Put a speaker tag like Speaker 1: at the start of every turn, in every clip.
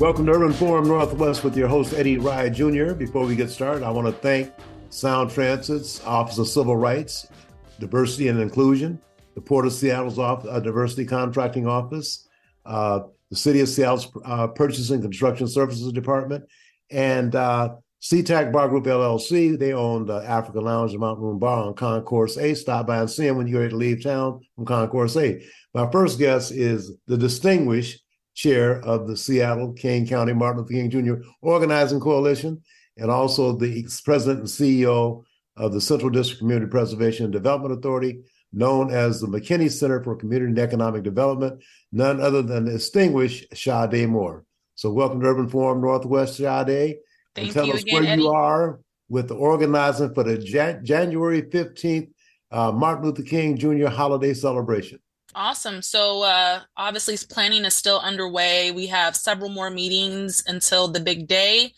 Speaker 1: Welcome to Urban Forum Northwest with your host, Eddie Rye Jr. Before we get started, I want to thank Sound Transit's Office of Civil Rights, Diversity and Inclusion, the Port of Seattle's Office, uh, Diversity Contracting Office, uh, the City of Seattle's uh, Purchasing Construction Services Department, and uh, SeaTac Bar Group LLC. They own the African Lounge and Mountain Room Bar on Concourse A. Stop by and see them when you're ready to leave town from Concourse A. My first guest is the distinguished chair of the Seattle King County Martin Luther King Jr. Organizing Coalition, and also the president and CEO of the Central District Community Preservation and Development Authority, known as the McKinney Center for Community and Economic Development, none other than the distinguished Sade Moore. So, welcome to Urban Forum Northwest, Sade.
Speaker 2: Thank
Speaker 1: and tell
Speaker 2: you
Speaker 1: us
Speaker 2: again,
Speaker 1: where
Speaker 2: Eddie.
Speaker 1: you are with the organizing for the Jan- January 15th uh, Martin Luther King Jr. holiday celebration.
Speaker 2: Awesome. So, uh, obviously, planning is still underway. We have several more meetings until the big day.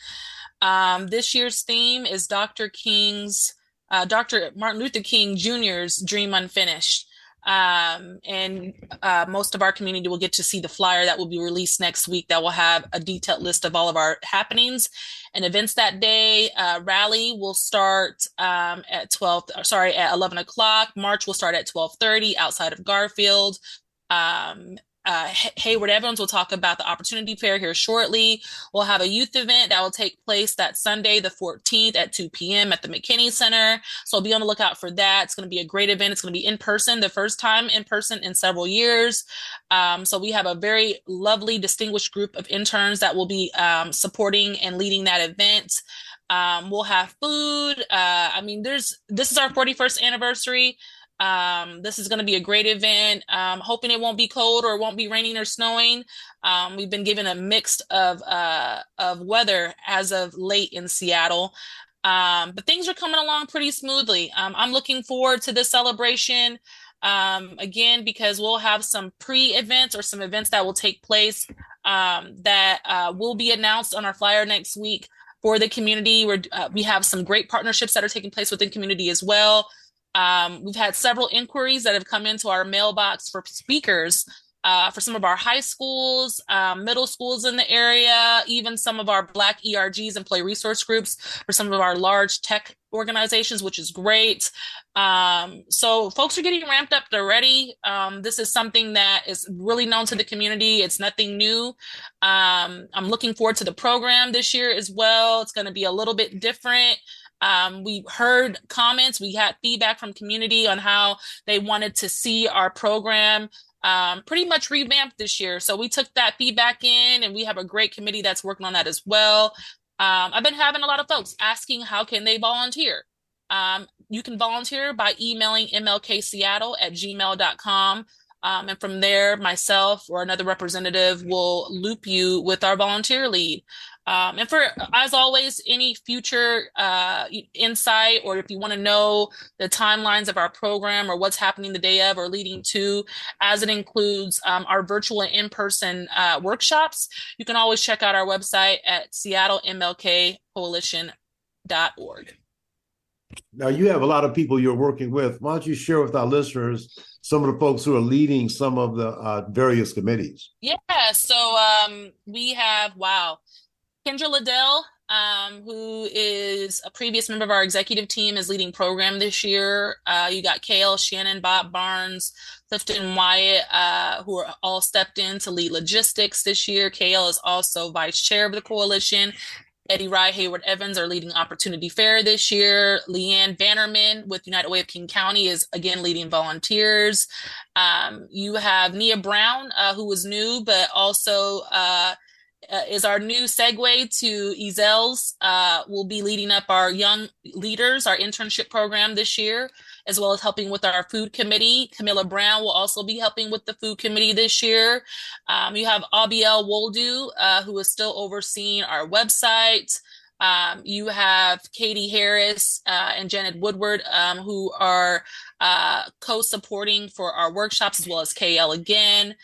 Speaker 2: Um, this year's theme is Dr. King's, uh, Dr. Martin Luther King Jr.'s Dream Unfinished. Um, and uh, most of our community will get to see the flyer that will be released next week that will have a detailed list of all of our happenings and events that day. Uh, rally will start um, at 12, sorry, at 11 o'clock. March will start at 1230 outside of Garfield. Um, uh, Hayward Evans will talk about the opportunity fair here shortly. We'll have a youth event that will take place that Sunday, the 14th at 2 p.m. at the McKinney Center. So be on the lookout for that. It's going to be a great event. It's going to be in person, the first time in person in several years. Um, so we have a very lovely, distinguished group of interns that will be um, supporting and leading that event. Um, we'll have food. Uh, I mean, there's this is our 41st anniversary. Um, this is going to be a great event. Um, hoping it won't be cold or won't be raining or snowing. Um, we've been given a mix of uh, of weather as of late in Seattle, um, but things are coming along pretty smoothly. Um, I'm looking forward to this celebration um, again because we'll have some pre-events or some events that will take place that uh, will be announced on our flyer next week for the community. Where uh, we have some great partnerships that are taking place within community as well. Um, we've had several inquiries that have come into our mailbox for speakers uh, for some of our high schools, um, middle schools in the area, even some of our Black ERGs, employee resource groups, for some of our large tech organizations, which is great. Um, so folks are getting ramped up. They're ready. Um, this is something that is really known to the community. It's nothing new. Um, I'm looking forward to the program this year as well. It's going to be a little bit different. Um, we heard comments, we had feedback from community on how they wanted to see our program um, pretty much revamped this year. So we took that feedback in and we have a great committee that's working on that as well. Um, I've been having a lot of folks asking how can they volunteer. Um, you can volunteer by emailing mlkseattle at gmail.com. Um, and from there, myself or another representative will loop you with our volunteer lead. Um, and for, as always, any future uh, insight, or if you want to know the timelines of our program or what's happening the day of or leading to, as it includes um, our virtual and in person uh, workshops, you can always check out our website at seattlemlkcoalition.org.
Speaker 1: Now, you have a lot of people you're working with. Why don't you share with our listeners some of the folks who are leading some of the uh, various committees?
Speaker 2: Yeah, so um, we have, wow, Kendra Liddell, um, who is a previous member of our executive team, is leading program this year. Uh, you got Kale, Shannon, Bob Barnes, Clifton Wyatt, uh, who are all stepped in to lead logistics this year. Kale is also vice chair of the coalition. Eddie Rye, Hayward Evans are leading Opportunity Fair this year. Leanne Bannerman with United Way of King County is again leading volunteers. Um, you have Nia Brown, uh, who was new, but also uh, uh, is our new segue to Ezel's. Uh, will be leading up our young leaders, our internship program this year, as well as helping with our food committee. Camilla Brown will also be helping with the food committee this year. Um, you have Abiel Woldu, uh, who is still overseeing our website. Um, you have Katie Harris uh, and Janet Woodward, um, who are uh, co-supporting for our workshops, as well as KL again.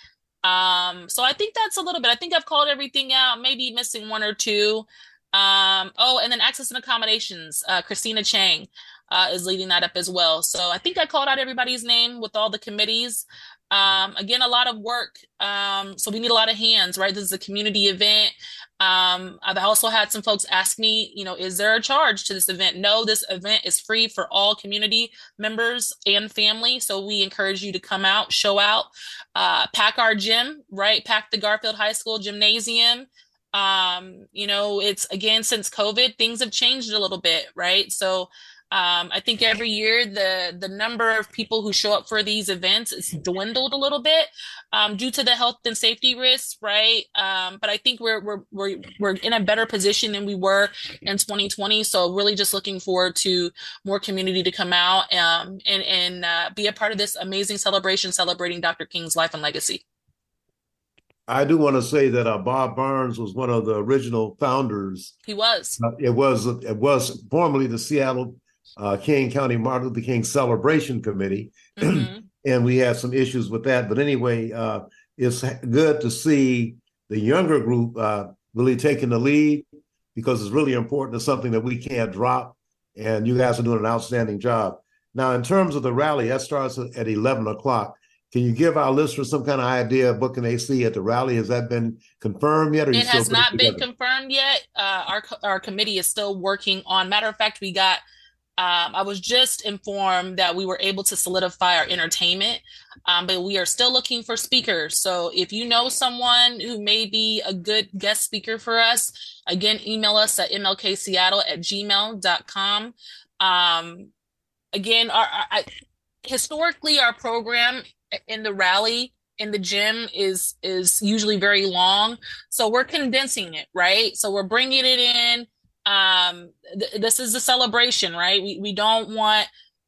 Speaker 2: Um, so I think that's a little bit. I think I've called everything out. Maybe missing one or two. Um, oh, and then access and accommodations. Uh, Christina Chang uh, is leading that up as well. So I think I called out everybody's name with all the committees. Um, again, a lot of work. Um, so we need a lot of hands, right? This is a community event. Um, I've also had some folks ask me, you know, is there a charge to this event? No, this event is free for all community members and family. So we encourage you to come out, show out, uh, pack our gym, right? Pack the Garfield High School gymnasium. Um, you know, it's again, since COVID, things have changed a little bit, right? So um, I think every year the the number of people who show up for these events is dwindled a little bit um, due to the health and safety risks, right? Um, but I think we're we're we're we're in a better position than we were in 2020. So really, just looking forward to more community to come out um, and and uh, be a part of this amazing celebration celebrating Dr. King's life and legacy.
Speaker 1: I do want to say that uh, Bob Barnes was one of the original founders.
Speaker 2: He was.
Speaker 1: Uh, it was it was formerly the Seattle uh, King County Martin Luther King Celebration Committee, mm-hmm. and we had some issues with that. But anyway, uh, it's good to see the younger group uh, really taking the lead because it's really important. It's something that we can't drop, and you guys are doing an outstanding job. Now, in terms of the rally, that starts at eleven o'clock. Can you give our listeners some kind of idea of what can they see at the rally? Has that been confirmed yet?
Speaker 2: it has not been confirmed yet. Uh, our our committee is still working on. Matter of fact, we got um, I was just informed that we were able to solidify our entertainment, um, but we are still looking for speakers. So if you know someone who may be a good guest speaker for us, again, email us at mlkseattle at gmail.com. Um, again, our, our, historically, our program in the rally in the gym is is usually very long so we're condensing it right so we're bringing it in um th- this is a celebration right we, we don't want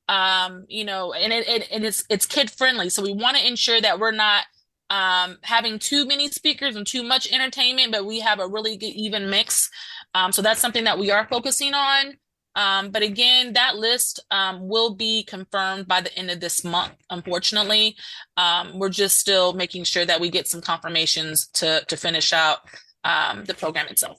Speaker 2: um you know and it, it and it's it's kid friendly so we want to ensure that we're not um having too many speakers and too much entertainment but we have a really good even mix um so that's something that we are focusing on um, but again, that list um, will be confirmed by the end of this month. Unfortunately, um, we're just still making sure that we get some confirmations to to finish out um, the program itself.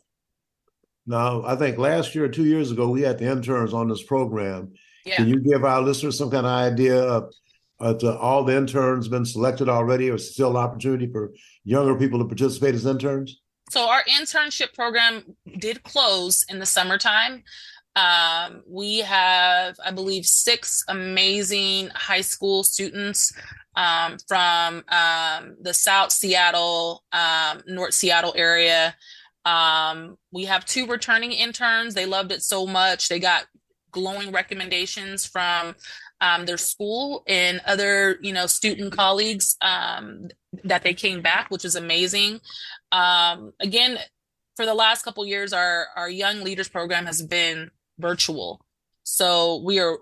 Speaker 1: Now, I think last year or two years ago, we had the interns on this program. Yeah. Can you give our listeners some kind of idea of uh, all the interns been selected already, or still an opportunity for younger people to participate as interns?
Speaker 2: So our internship program did close in the summertime. Um, we have, I believe, six amazing high school students um, from um, the South Seattle, um, North Seattle area um, we have two returning interns. They loved it so much. They got glowing recommendations from um, their school and other, you know, student colleagues um, that they came back, which is amazing. Um, again, for the last couple years, our our Young Leaders program has been virtual, so we are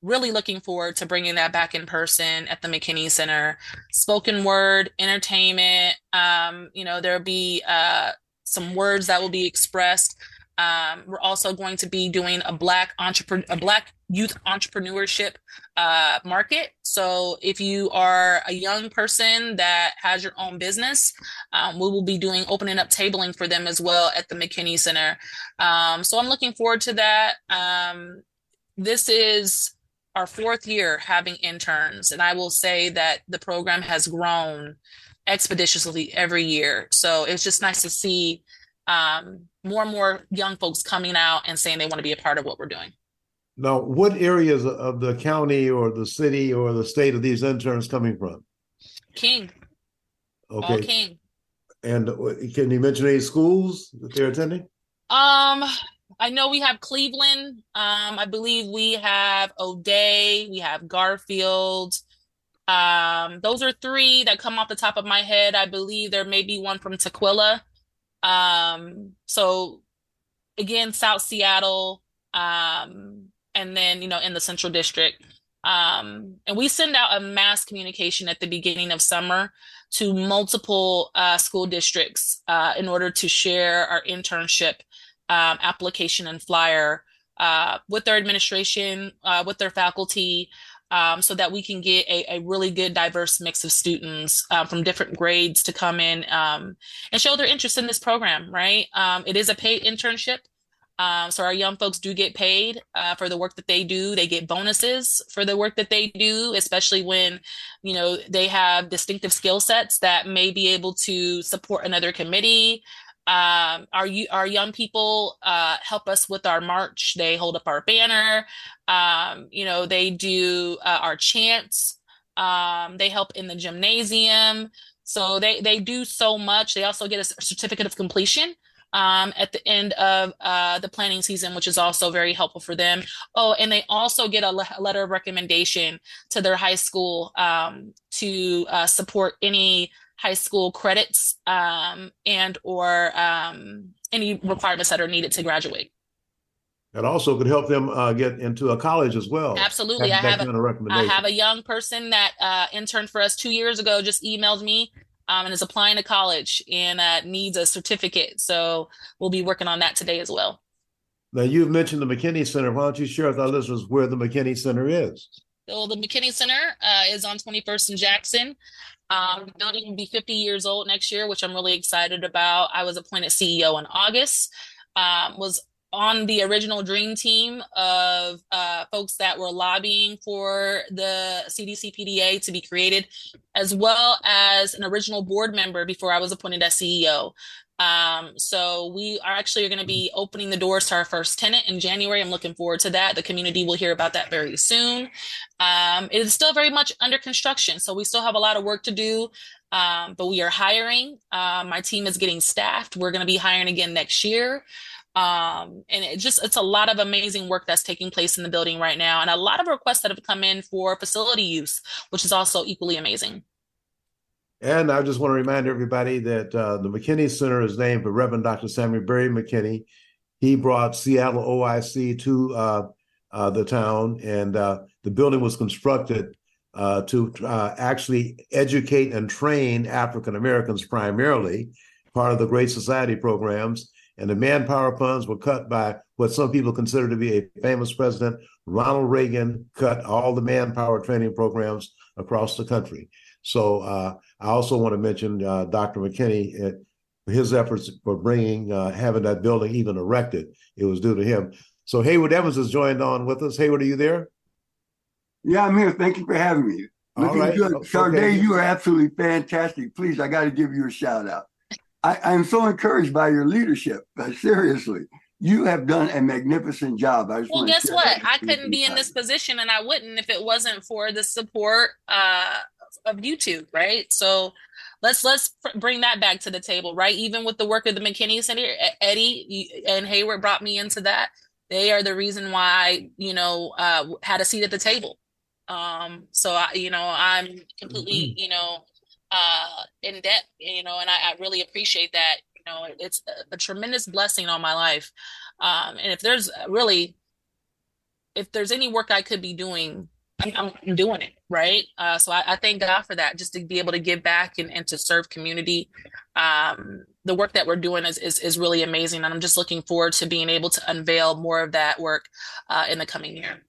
Speaker 2: really looking forward to bringing that back in person at the McKinney Center. Spoken word, entertainment. Um, you know, there'll be uh, some words that will be expressed. Um, we're also going to be doing a black entrepreneur, a black youth entrepreneurship uh, market. So if you are a young person that has your own business, um, we will be doing opening up tabling for them as well at the McKinney Center. Um, so I'm looking forward to that. Um, this is our fourth year having interns, and I will say that the program has grown expeditiously every year. So it's just nice to see um, more and more young folks coming out and saying they want to be a part of what we're doing.
Speaker 1: Now, what areas of the county or the city or the state are these interns coming from?
Speaker 2: King. Okay. All King.
Speaker 1: And uh, can you mention any schools that they're attending?
Speaker 2: Um, I know we have Cleveland. Um, I believe we have O'Dea. We have Garfield. Um, those are three that come off the top of my head. I believe there may be one from Tukwila. Um, so again, South Seattle, um, and then you know in the Central District. Um, and we send out a mass communication at the beginning of summer to multiple uh, school districts uh, in order to share our internship um, application and flyer uh, with their administration, uh, with their faculty, um, so that we can get a, a, really good diverse mix of students uh, from different grades to come in um, and show their interest in this program right um, it is a paid internship Um, so our young folks do get paid uh, for the work that they do. They get bonuses for the work that they do, especially when, you know, they have distinctive skill sets that may be able to support another committee. Um, our our young people uh, help us with our march. They hold up our banner. Um, you know, they do uh, our chants. Um, they help in the gymnasium. So they they do so much. They also get a certificate of completion um, at the end of uh, the planning season, which is also very helpful for them. Oh, and they also get a, le- a letter of recommendation to their high school um, to uh, support any high school credits um, and or um, any requirements that are needed to graduate.
Speaker 1: It also could help them uh, get into a college as well.
Speaker 2: Absolutely, I have a, I have a young person that uh, interned for us two years ago. Just emailed me um, and is applying to college and uh, needs a certificate. So we'll be working on that today as well.
Speaker 1: Now you've mentioned the McKinney Center. Why don't you share with our listeners where the McKinney Center is?
Speaker 2: So the McKinney Center uh, is on 21st and Jackson. Um, the building will be 50 years old next year, which I'm really excited about. I was appointed CEO in August. Um, was on the original dream team of uh, folks that were lobbying for the CDC PDA to be created, as well as an original board member before I was appointed as CEO. Um, so we are actually going to be opening the doors to our first tenant in January. I'm looking forward to that. The community will hear about that very soon. Um, it is still very much under construction, so we still have a lot of work to do. Um, but we are hiring. Uh, my team is getting staffed. We're going to be hiring again next year. Um, and it just it's a lot of amazing work that's taking place in the building right now, and a lot of requests that have come in for facility use, which is also equally amazing.
Speaker 1: And I just want to remind everybody that uh, the McKinney Center is named for Reverend Dr. Samuel Berry McKinney. He brought Seattle OIC to uh, uh, the town, and uh, the building was constructed uh, to uh, actually educate and train African Americans primarily, part of the Great Society programs and the manpower funds were cut by what some people consider to be a famous president. Ronald Reagan cut all the manpower training programs across the country. So I also want to mention uh, Dr. McKinney, uh, his efforts for bringing, uh, having that building even erected. It was due to him. So Hayward Evans has joined on with us. Hayward, are you there?
Speaker 3: Yeah, I'm here. Thank you for having me. Looking right. good. Okay. Sade, you are absolutely fantastic. Please, I got to give you a shout out. I, am so encouraged by your leadership. seriously, you have done a magnificent job.
Speaker 2: well, guess what? I couldn't be in this position, and I wouldn't if it wasn't for the support uh, of YouTube, right? So let's let's bring that back to the table, right? Even with the work of the McKinney Center, Eddie and Hayward brought me into that. They are the reason why you know uh, had a seat at the table. Um, so I, you know, I'm completely, mm-hmm. you know, uh, in debt, you know, and I, I really appreciate that. You know, it's a, a tremendous blessing on my life. Um, and if there's really, if there's any work I could be doing, I'm, I'm doing it right. Uh, so I, I, thank God for that, just to be able to give back and, and to serve community. Um, the work that we're doing is, is, is really amazing, and I'm just looking forward to being able to unveil more of that work uh, in the coming year.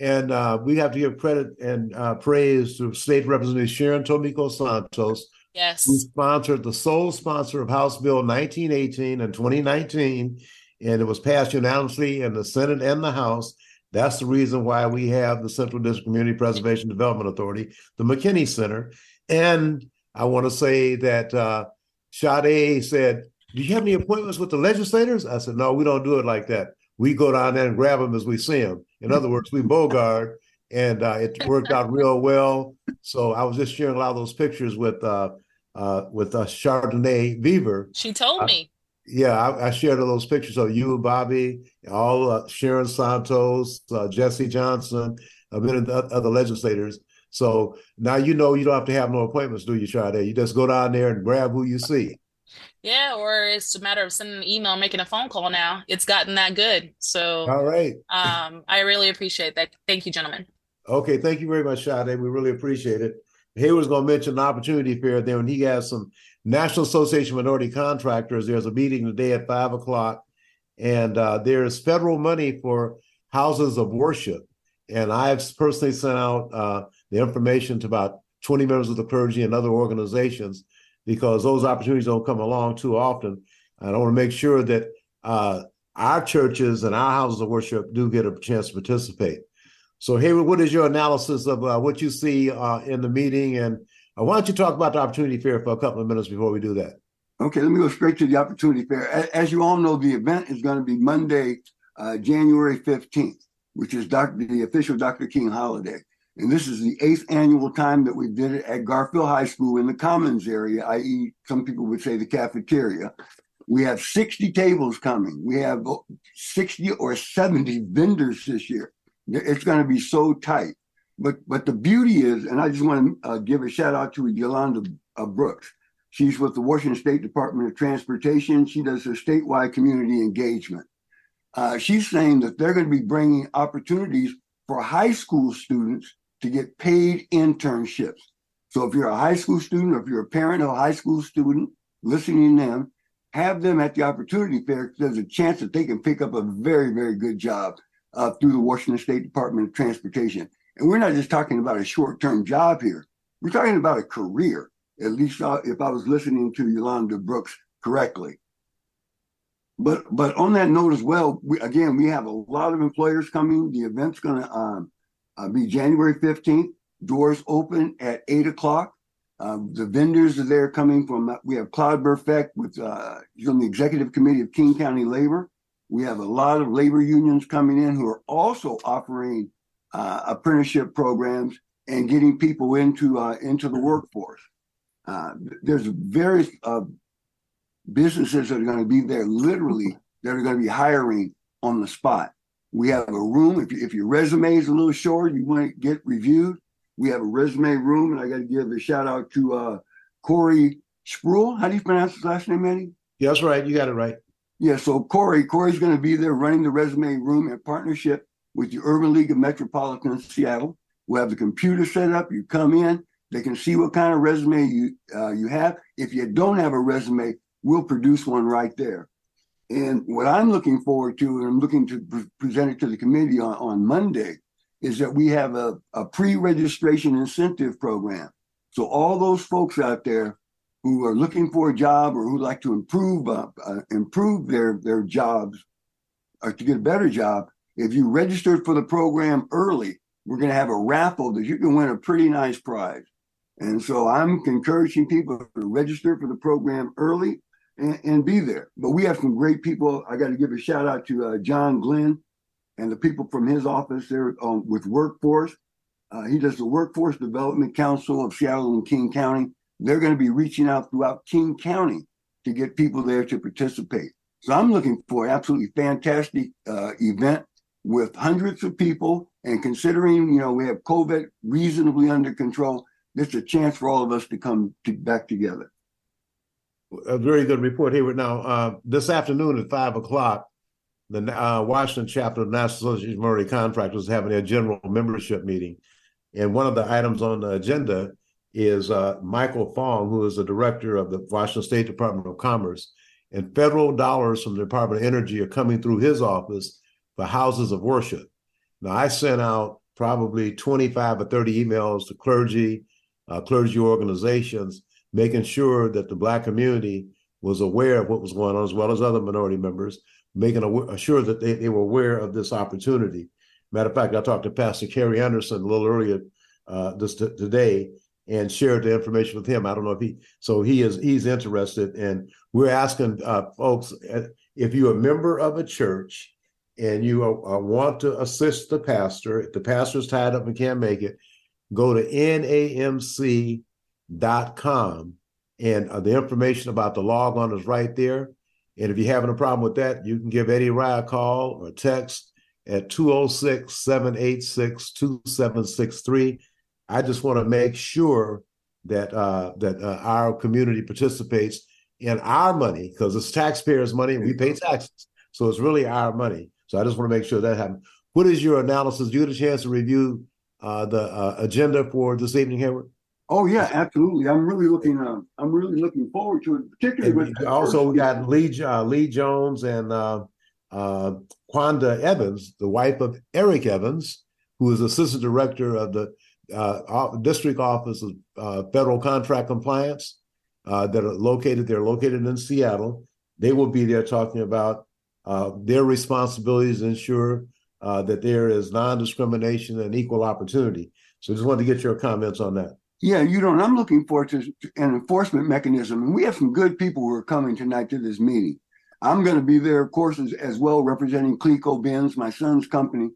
Speaker 1: And uh, we have to give credit and uh, praise to State Representative Sharon Tomiko Santos,
Speaker 2: yes,
Speaker 1: who sponsored the sole sponsor of House Bill 1918 and 2019, and it was passed unanimously in the Senate and the House. That's the reason why we have the Central District Community Preservation Development Authority, the McKinney Center. And I want to say that uh, Sade said, Do you have any appointments with the legislators? I said, No, we don't do it like that we go down there and grab them as we see them. In other words, we bogart, and uh, it worked out real well. So I was just sharing a lot of those pictures with uh, uh, with uh, Chardonnay Beaver.
Speaker 2: She told me.
Speaker 1: Yeah, I, I, shared all those pictures of you, Bobby, all uh, Sharon Santos, uh, Jesse Johnson, a minute of other legislators. So now you know you don't have to have no appointments, do you, Sade? You just go down there and grab who you see.
Speaker 2: Yeah, or it's a matter of sending an email, making a phone call now. It's gotten that good. So
Speaker 1: all right.
Speaker 2: um, I really appreciate that. Thank you, gentlemen.
Speaker 1: Okay, thank you very much, Sade. We really appreciate it. Hayward's going to mention the opportunity fair there, and he has some National Association of Minority Contractors. There's a meeting today at five o'clock, and uh, there's federal money for houses of worship. And I've personally sent out uh, the information to about 20 members of the clergy and other organizations because those opportunities don't come along too often. And I want to make sure that uh, our churches and our houses of worship do get a chance to participate. So, Hayward, what is your analysis of uh, what you see uh, in the meeting? And why don't you talk about the Opportunity Fair for a couple of minutes before we do that?
Speaker 3: Okay, let me go straight to the Opportunity Fair. As you all know, the event is going to be Monday, uh, January 15th, which is Dr. the official Dr. King holiday. And this is the eighth annual time that we did it at Garfield High School in the Commons area, i.e., some people would say the cafeteria. We have 60 tables coming. We have 60 or 70 vendors this year. It's going to be so tight. But but the beauty is, and I just want to uh, give a shout out to Yolanda uh, Brooks. She's with the Washington State Department of Transportation. She does a statewide community engagement. Uh, she's saying that they're going to be bringing opportunities for high school students to get paid internships. So if you're a high school student or if you're a parent of a high school student listening to them, have them at the opportunity fair. There's a chance that they can pick up a very, very good job uh, through the Washington State Department of Transportation. And we're not just talking about a short term job here, we're talking about a career, at least uh, if I was listening to Yolanda Brooks correctly. But but on that note as well, we, again, we have a lot of employers coming. The event's going to um, uh, be January 15th. Doors open at 8 o'clock. Um, the vendors are there coming from, we have Claude Burfect with, uh, he's on the executive committee of King County Labor. We have a lot of labor unions coming in who are also offering uh, apprenticeship programs and getting people into uh, into the workforce. Uh, there's various uh, businesses that are going to be there literally that are going to be hiring on the spot. We have a room. If, if your resume is a little short, you want to get reviewed. We have a resume room, and I got to give a shout out to uh, Corey Spruill. How do you pronounce his last name, Eddie?
Speaker 1: Yeah, that's right. You got it right.
Speaker 3: Yeah, so Corey, Corey's going to be there running the resume room in partnership with the Urban League of Metropolitan Seattle. We'll have the computer set up. You come in, they can see what kind of resume you uh, you have. If you don't have a resume, we'll produce one right there. And what I'm looking forward to, and I'm looking to pre- present it to the committee on, on Monday, is that we have a, a pre-registration incentive program. So all those folks out there who are looking for a job or who like to improve uh, uh, improve their their jobs or to get a better job, if you registered for the program early, we're going to have a raffle that you can win a pretty nice prize. And so I'm encouraging people to register for the program early and, and be there. But we have some great people. I got to give a shout out to uh, John Glenn and the people from his office there um, with Workforce. Uh, he does the Workforce Development Council of Seattle and King County. They're going to be reaching out throughout King County to get people there to participate. So I'm looking for an absolutely fantastic uh, event with hundreds of people. And considering, you know, we have COVID reasonably under control, this is a chance for all of us to come to, back together.
Speaker 1: A very good report, Hayward. Now, uh, this afternoon at five o'clock, the uh, Washington chapter of National Association of Minority Contractors is having a general membership meeting. And one of the items on the agenda is uh, Michael Fong, who is the director of the Washington State Department of Commerce. And federal dollars from the Department of Energy are coming through his office for houses of worship. Now, I sent out probably 25 or 30 emails to clergy, uh, clergy organizations, making sure that the Black community was aware of what was going on, as well as other minority members, making sure that they, they were aware of this opportunity. Matter of fact, I talked to Pastor Kerry Anderson a little earlier uh, this t- today and shared the information with him. I don't know if he so he is he's interested, and we're asking uh, folks uh, if you're a member of a church and you uh, want to assist the pastor, if the pastor's tied up and can't make it, go to namc.com and uh, the information about the log on is right there. And if you're having a problem with that, you can give Eddie Rye a call or text at 206 786 2763. I just want to make sure that uh, that uh, our community participates in our money because it's taxpayers' money and we pay taxes. So it's really our money. So I just want to make sure that happens. What is your analysis? Do you get a chance to review uh, the uh, agenda for this evening, Hayward?
Speaker 3: Oh yeah, absolutely. I'm really looking. Uh, I'm really looking forward to it, particularly with.
Speaker 1: Also, we got Lee uh, Lee Jones and uh, uh, Quanda Evans, the wife of Eric Evans, who is assistant director of the uh, district office of uh, federal contract compliance, that are located. They're located in Seattle. They will be there talking about uh, their responsibilities ensure uh, that there is non-discrimination and equal opportunity. So just wanted to get your comments on that.
Speaker 3: Yeah, you don't. I'm looking forward to an enforcement mechanism. And we have some good people who are coming tonight to this meeting. I'm going to be there, of course, as, as well, representing Cleco Benz, my son's company.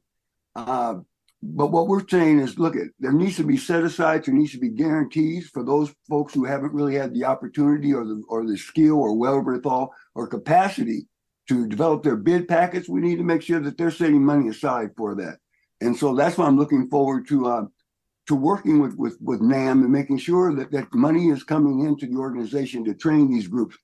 Speaker 3: Uh, but what we're saying is, look, at there needs to be set aside, there needs to be guarantees for those folks who haven't really had the opportunity or the or the skill or wherewithal or capacity to develop their bid packets. We need to make sure that they're setting money aside for that. And so that's why I'm looking forward to uh, to working with, with with NAM and making sure that that money is coming into the organization to train these groups.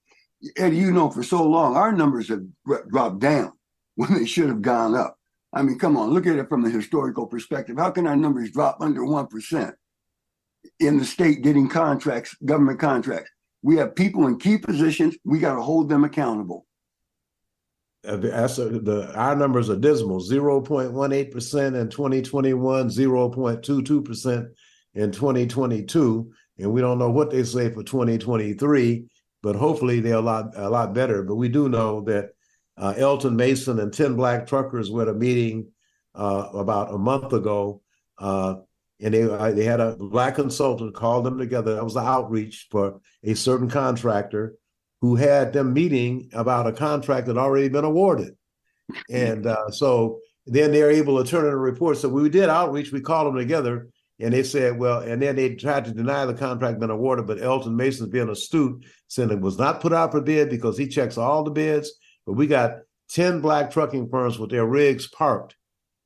Speaker 3: Eddie, you know, for so long our numbers have dropped down when they should have gone up. I mean, come on, look at it from the historical perspective. How can our numbers drop under 1% in the state getting contracts, government contracts? We have people in key positions. We got to hold them accountable.
Speaker 1: Uh, the, our numbers are dismal 0.18% in 2021, 0.22% in 2022. And we don't know what they say for 2023, but hopefully they're a lot, a lot better. But we do know that uh, Elton Mason and 10 black truckers were at a meeting uh, about a month ago. Uh, and they, they had a black consultant call them together. That was the outreach for a certain contractor who had them meeting about a contract that already been awarded. And uh, so then they're able to turn in a report. So we did outreach, we called them together, and they said, well, and then they tried to deny the contract been awarded, but Elton Mason's being astute, saying it was not put out for bid because he checks all the bids but we got 10 black trucking firms with their rigs parked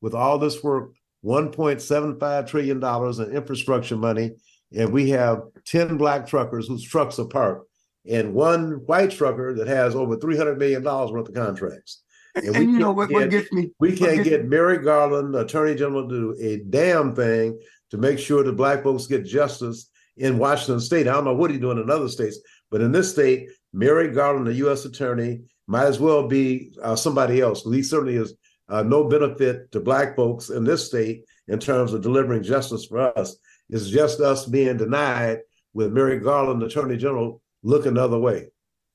Speaker 1: with all this work, $1.75 trillion in infrastructure money. And we have 10 black truckers whose trucks are parked and one white trucker that has over $300 million worth of contracts.
Speaker 3: And, and you know what, get, what, gets me?
Speaker 1: We can't get Merrick Garland, Attorney General, to do a damn thing to make sure the black folks get justice in Washington State. I don't know what he's doing in other states, but in this state, Merrick Garland, the U.S. Attorney, might as well be uh, somebody else. He certainly is uh, no benefit to Black folks in this state in terms of delivering justice for us. It's just us being denied with Merrick Garland, Attorney General, looking another way.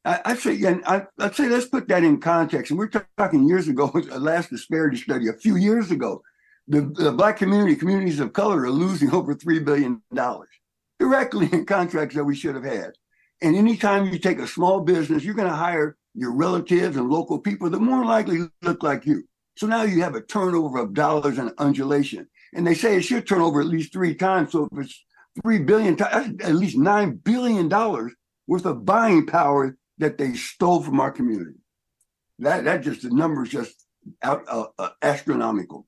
Speaker 3: I, I say, and I, would say let's put that in context. And we're talking years ago, last disparity study, a few years ago, the, the Black community, communities of color are losing over $3 billion directly in contracts that we should have had. And anytime you take a small business, you're going to hire your relatives and local people that more likely look like you. So now you have a turnover of dollars and undulation. And they say it should turn over at least three times. So if it's three billion times, at least nine billion dollars worth of buying power that they stole from our community. That that just the numbers just out, uh, uh, astronomical.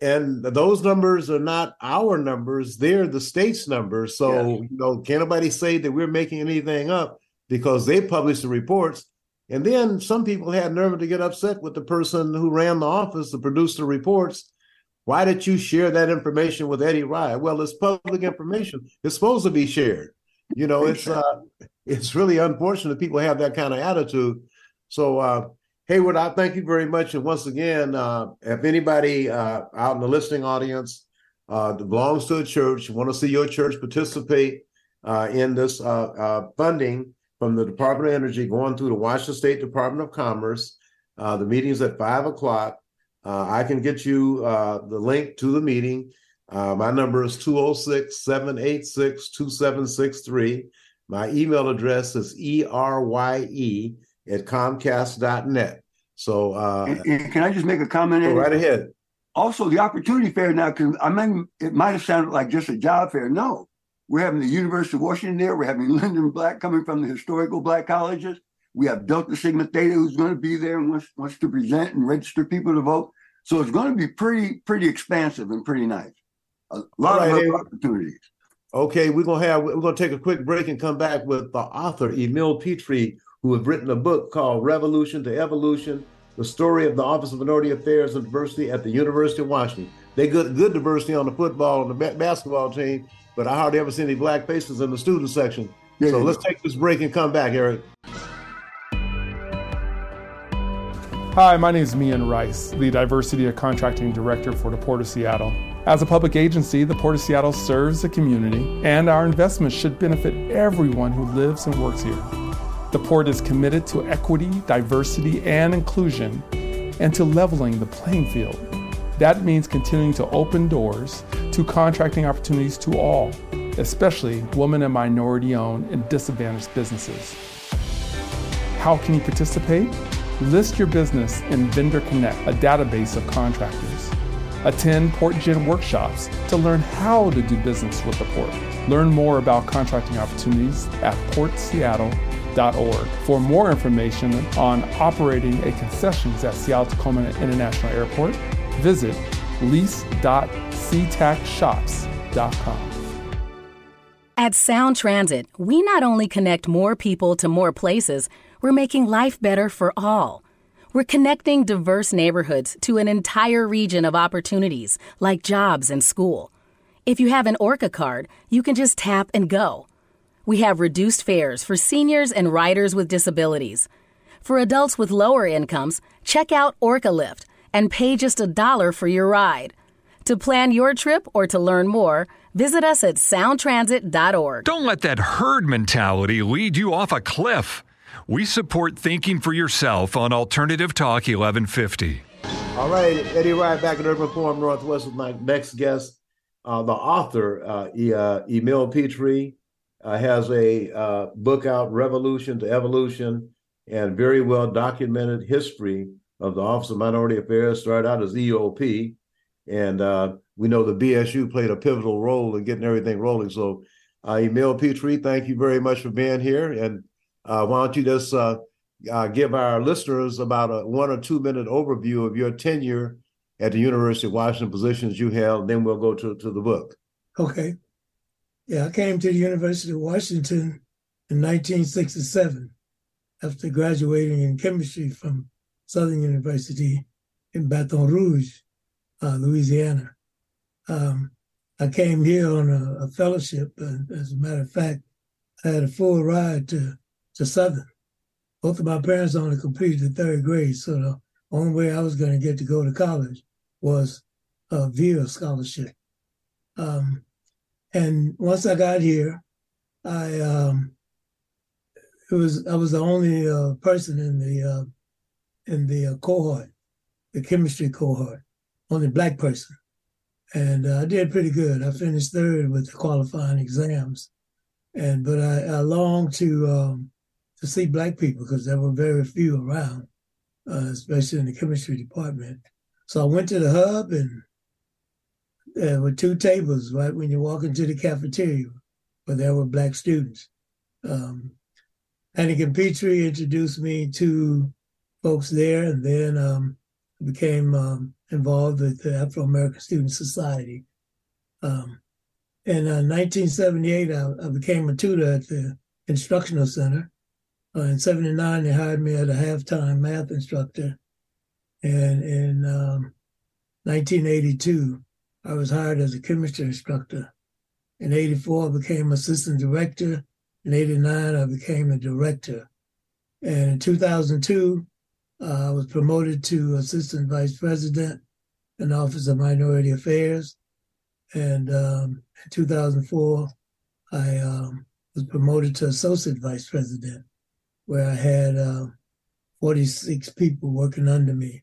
Speaker 1: And those numbers are not our numbers; they're the state's numbers. So yes. you know, can nobody say that we're making anything up because they publish the reports and then some people had nerve to get upset with the person who ran the office to produce the reports. Why did you share that information with Eddie Rye? Well, it's public information. It's supposed to be shared. You know, it's uh, it's really unfortunate people have that kind of attitude. So, uh, Hayward, I thank you very much. And once again, uh, if anybody uh, out in the listening audience uh, belongs to a church, want to see your church participate uh, in this uh, funding, from the Department of Energy going through the Washington State Department of Commerce. The meeting's at five o'clock. I can get you the link to the meeting. My number is 206 786 2763. My email address is erye at comcast.net. So, uh,
Speaker 3: and, and can I just make a comment?
Speaker 1: Go right ahead.
Speaker 3: Also, the opportunity fair now, because I mean, it might have sounded like just a job fair. No, we're having the University of Washington there. We're having Lyndon Black coming from the historical black colleges. We have Delta Sigma Theta who's going to be there and wants, wants to present and register people to vote. So it's going to be pretty, pretty expansive and pretty nice. A lot right, of opportunities.
Speaker 1: Okay, we're gonna have we're gonna take a quick break and come back with the author Emile Pitre, who has written a book called Revolution to Evolution: The Story of the Office of Minority Affairs and Diversity at the University of Washington. They good good diversity on the football and the basketball team, but I hardly ever see any black faces in the student section. Yeah, so let's take this break and come back, Eric.
Speaker 4: Hi, my name is Mian Rice, the Diversity of Contracting Director for the Port of Seattle. As a public agency, the Port of Seattle serves the community, and our investments should benefit everyone who lives and works here. The Port is committed to equity, diversity, and inclusion and to leveling the playing field. That means continuing to open doors to contracting opportunities to all, especially women and minority owned and disadvantaged businesses. How can you participate? List your business in Vendor Connect, a database of contractors. Attend PortGen workshops to learn how to do business with the port. Learn more about contracting opportunities at portseattle.org. For more information on operating a concessions at Seattle Tacoma International Airport, visit lease.ctacshops.com.
Speaker 5: At Sound Transit, we not only connect more people to more places, we're making life better for all. We're connecting diverse neighborhoods to an entire region of opportunities like jobs and school. If you have an ORCA card, you can just tap and go. We have reduced fares for seniors and riders with disabilities. For adults with lower incomes, check out ORCA Lift and pay just a dollar for your ride. To plan your trip or to learn more, visit us at soundtransit.org.
Speaker 6: Don't let that herd mentality lead you off a cliff. We support thinking for yourself on Alternative Talk 1150.
Speaker 1: All right, Eddie Rye back in Urban Forum Northwest with my next guest, uh, the author, uh, e, uh, Emile Pitre, uh, has a uh, book out, Revolution to Evolution, and very well documented history of the Office of Minority Affairs. Started out as EOP, and uh, we know the BSU played a pivotal role in getting everything rolling. So, Emile Pitre, thank you very much for being here, and uh, why don't you just uh, uh, give our listeners about a one or two minute overview of your tenure at the University of Washington, positions you held, then we'll go to, to the book.
Speaker 7: Okay. Yeah, I came to the University of Washington in 1967 after graduating in chemistry from Southern University in Baton Rouge, uh, Louisiana. Um, I came here on a, a fellowship, and as a matter of fact, I had a full ride to to Southern. Both of my parents only completed the third grade, so the only way I was going to get to go to college was uh, via scholarship. Um, and once I got here, I um, it was I was the only uh, person in the uh, in the uh, cohort, the chemistry cohort, only black person, and uh, I did pretty good. I finished third with the qualifying exams, and but I, I longed to um, to see black people because there were very few around, uh, especially in the chemistry department. So I went to the hub and there were two tables right when you walk into the cafeteria where there were black students. Um, Hannigan Petrie introduced me to folks there, and then um, became um, involved with the Afro American Student Society. Um, in uh, 1978, I, I, became a tutor at the Instructional Center, uh, in 79, they hired me as a half-time math instructor. And in um, 1982, I was hired as a chemistry instructor. In 84, I became assistant director. In 89, I became a director. And in 2002, uh, I was promoted to assistant vice president in the Office of Minority Affairs. And um, in 2004, I um, was promoted to associate vice president where I had uh, 46 people working under me.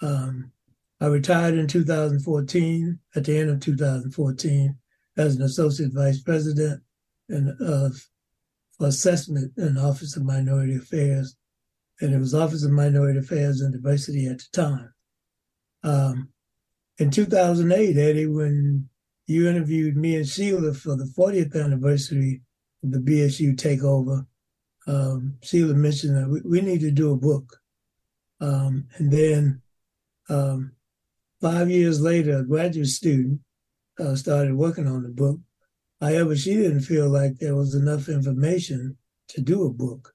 Speaker 7: Um, I retired in 2014, at the end of 2014, as an associate vice president and uh, for assessment in the Office of Minority Affairs. And it was Office of Minority Affairs and Diversity at the time. Um, in 2008, Eddie, when you interviewed me and Sheila for the 40th anniversary of the BSU takeover, um, Sheila mentioned that we, we, need to do a book. Um, and then um, five years later, a graduate student uh, started working on the book. However, she didn't feel like there was enough information to do a book.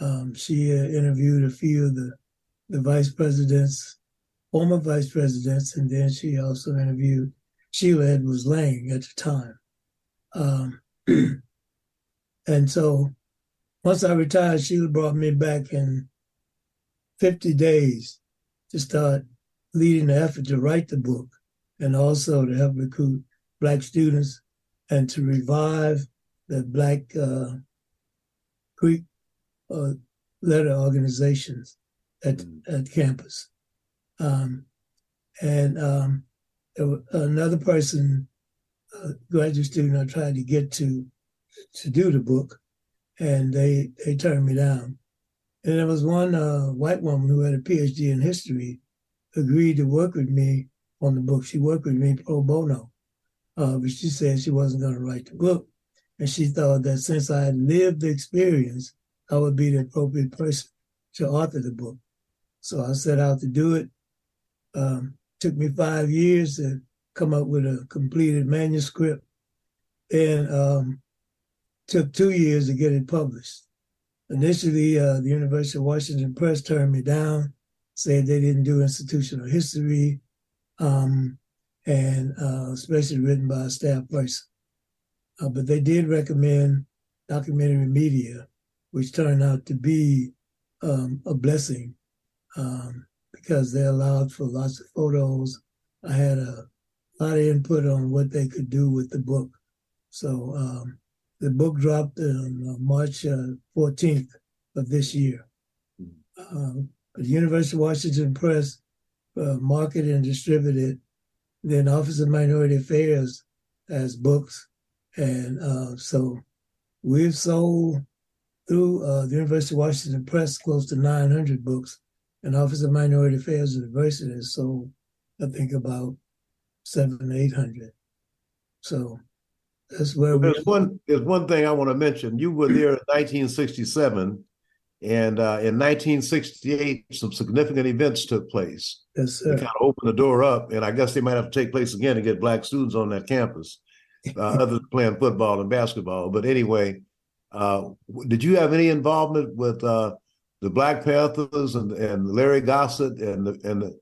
Speaker 7: Um, she uh, interviewed a few of the, the vice presidents, former vice presidents, and then she also interviewed Sheila Edwards Lange at the time. Um, and so once I retired, Sheila brought me back in 50 days to start leading the effort to write the book and also to help recruit Black students and to revive the Black uh, Greek uh, letter organizations at, mm. at campus. Um, and um, another person, a graduate student, I tried to get to to do the book, and they they turned me down. And there was one uh, white woman who had a PhD in history, agreed to work with me on the book. She worked with me pro bono, uh, but she said she wasn't going to write the book, and she thought that since I had lived the experience, I would be the appropriate person to author the book. So I set out to do it. Um, took me five years to come up with a completed manuscript, and um, took two years to get it published. Initially, uh, the University of Washington Press turned me down, said they didn't do institutional history, um, and uh, especially written by a staff person. Uh, but they did recommend documentary media, which turned out to be um, a blessing um, because they allowed for lots of photos. I had a lot of input on what they could do with the book. So um, the book dropped on uh, March uh, 14th of this year. Um, the University of Washington Press uh, marketed and distributed. Then Office of Minority Affairs has books, and uh, so we've sold through uh, the University of Washington Press close to 900 books, and Office of Minority Affairs University has sold, I think, about seven, eight hundred. So that's where
Speaker 1: there's we. one. There's one thing I want to mention. You were there in 1967, and uh, in 1968, some significant events took place.
Speaker 7: Yes, sir. They
Speaker 1: kind of opened the door up, and I guess they might have to take place again to get black students on that campus, uh, other than playing football and basketball. But anyway, uh, did you have any involvement with uh, the Black Panthers and, and Larry Gossett and the, and the,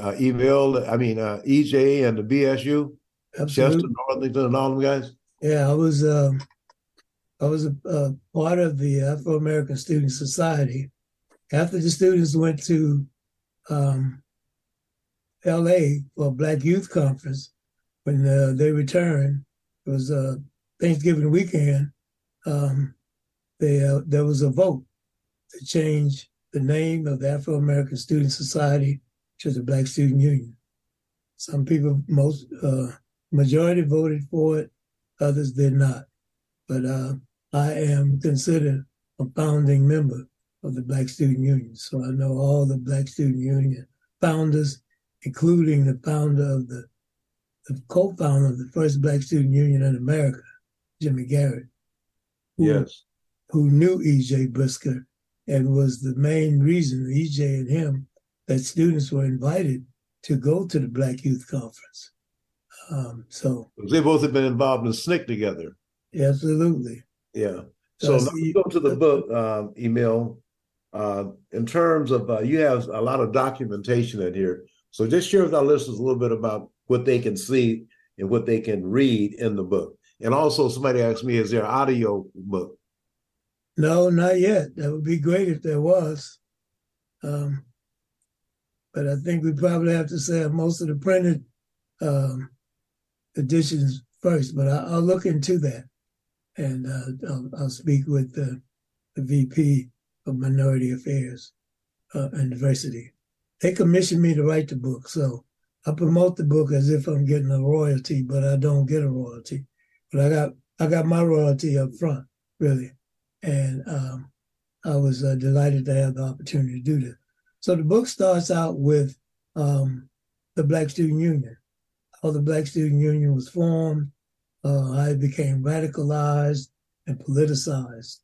Speaker 1: uh, I mean uh, EJ and the BSU,
Speaker 7: Absolutely.
Speaker 1: Chester Northington, and all them guys?
Speaker 7: Yeah, I was um, I was a, a part of the Afro American Student Society. After the students went to um, L.A. for a Black Youth Conference, when uh, they returned, it was uh, Thanksgiving weekend. Um, they, uh, there was a vote to change the name of the Afro American Student Society to the Black Student Union. Some people, most uh, majority voted for it others did not. But uh, I am considered a founding member of the Black Student Union. So I know all the Black Student Union founders, including the founder of the, the co-founder of the first Black Student Union in America, Jimmy Garrett.
Speaker 1: Who, yes.
Speaker 7: Who knew E.J. Brisker and was the main reason, E.J. and him, that students were invited to go to the Black Youth Conference. Um, so
Speaker 1: they both have been involved in SNCC together.
Speaker 7: Absolutely.
Speaker 1: Yeah. So, so go to the book, uh, Emile. Uh, in terms of uh, you have a lot of documentation in here. So just share with our listeners a little bit about what they can see and what they can read in the book. And also, somebody asked me, is there an audio book?
Speaker 7: No, not yet. That would be great if there was. Um, but I think we probably have to say most of the printed um, editions first, but I, will look into that, and uh, I'll, I'll, speak with the, the, VP of Minority Affairs uh, and Diversity. They commissioned me to write the book, so I promote the book as if I'm getting a royalty, but I don't get a royalty. But I got I got my royalty up front, really, and um, I was uh, delighted to have the opportunity to do this. So the book starts out with um, the Black Student Union how the Black Student Union was formed, uh, how it became radicalized and politicized.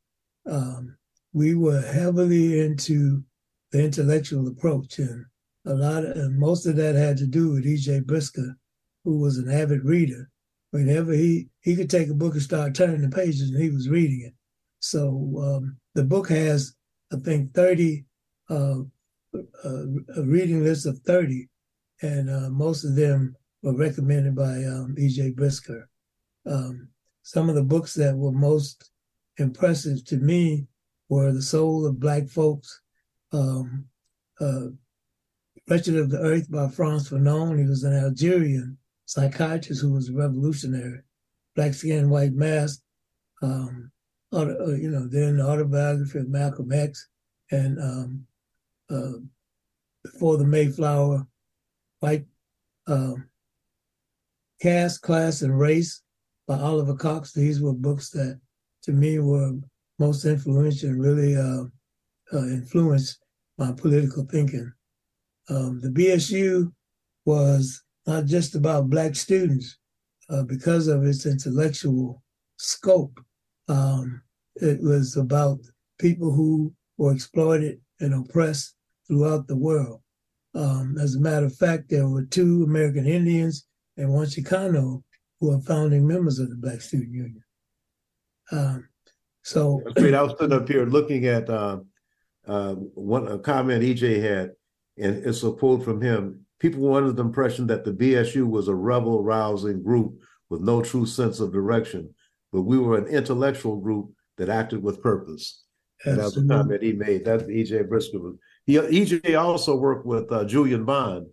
Speaker 7: Um, we were heavily into the intellectual approach, and a lot of, and most of that had to do with E.J. Brisker, who was an avid reader. Whenever he he could take a book and start turning the pages, and he was reading it. So um, the book has, I think, thirty uh, uh a reading list of thirty, and uh, most of them were recommended by um, E.J. Brisker. Um, some of the books that were most impressive to me were The Soul of Black Folks, um, uh, Wretched of the Earth by Frantz Fanon. He was an Algerian psychiatrist who was a revolutionary. Black Skin, White Mask, um, auto, uh, you know, then the autobiography of Malcolm X and um, uh, before the Mayflower, White um, Caste, Class, and Race by Oliver Cox. These were books that, to me, were most influential and really uh, uh, influenced my political thinking. Um, the BSU was not just about Black students uh, because of its intellectual scope. Um, it was about people who were exploited and oppressed throughout the world. Um, as a matter of fact, there were two American Indians and one Chicano who are founding members of the Black Student Union. Um, so,
Speaker 1: great. I was sitting up here looking at uh, uh, one a comment EJ had, and it's a quote from him. People were under the impression that the BSU was a rebel rousing group with no true sense of direction, but we were an intellectual group that acted with purpose. And that was the comment he made. That's EJ Brisker. He, EJ also worked with uh, Julian Bond,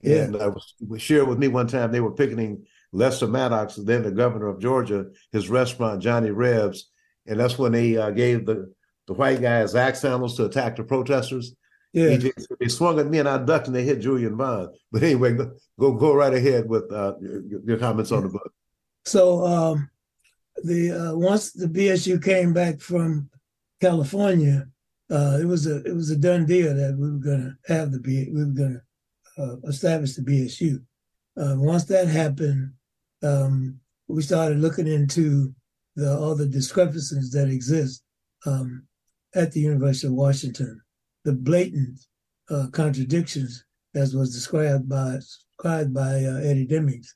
Speaker 1: yeah. and uh, was shared with me one time they were picketing Lester Maddox, then the governor of Georgia, his restaurant Johnny Reb's, and that's when they uh, gave the the white guys axe handles to attack the protesters. Yeah, EJ, they swung at me and I ducked and they hit Julian Bond. But anyway, go go, go right ahead with uh, your, your, comments on the book.
Speaker 7: So um, the uh, once the BSU came back from California, uh, it was a it was a done deal that we were going to have the B, we were going to uh, establish the BSU. Uh, once that happened, um, we started looking into the, all the discrepancies that exist um, at the University of Washington, the blatant uh, contradictions as was described by described by uh, Eddie Demings,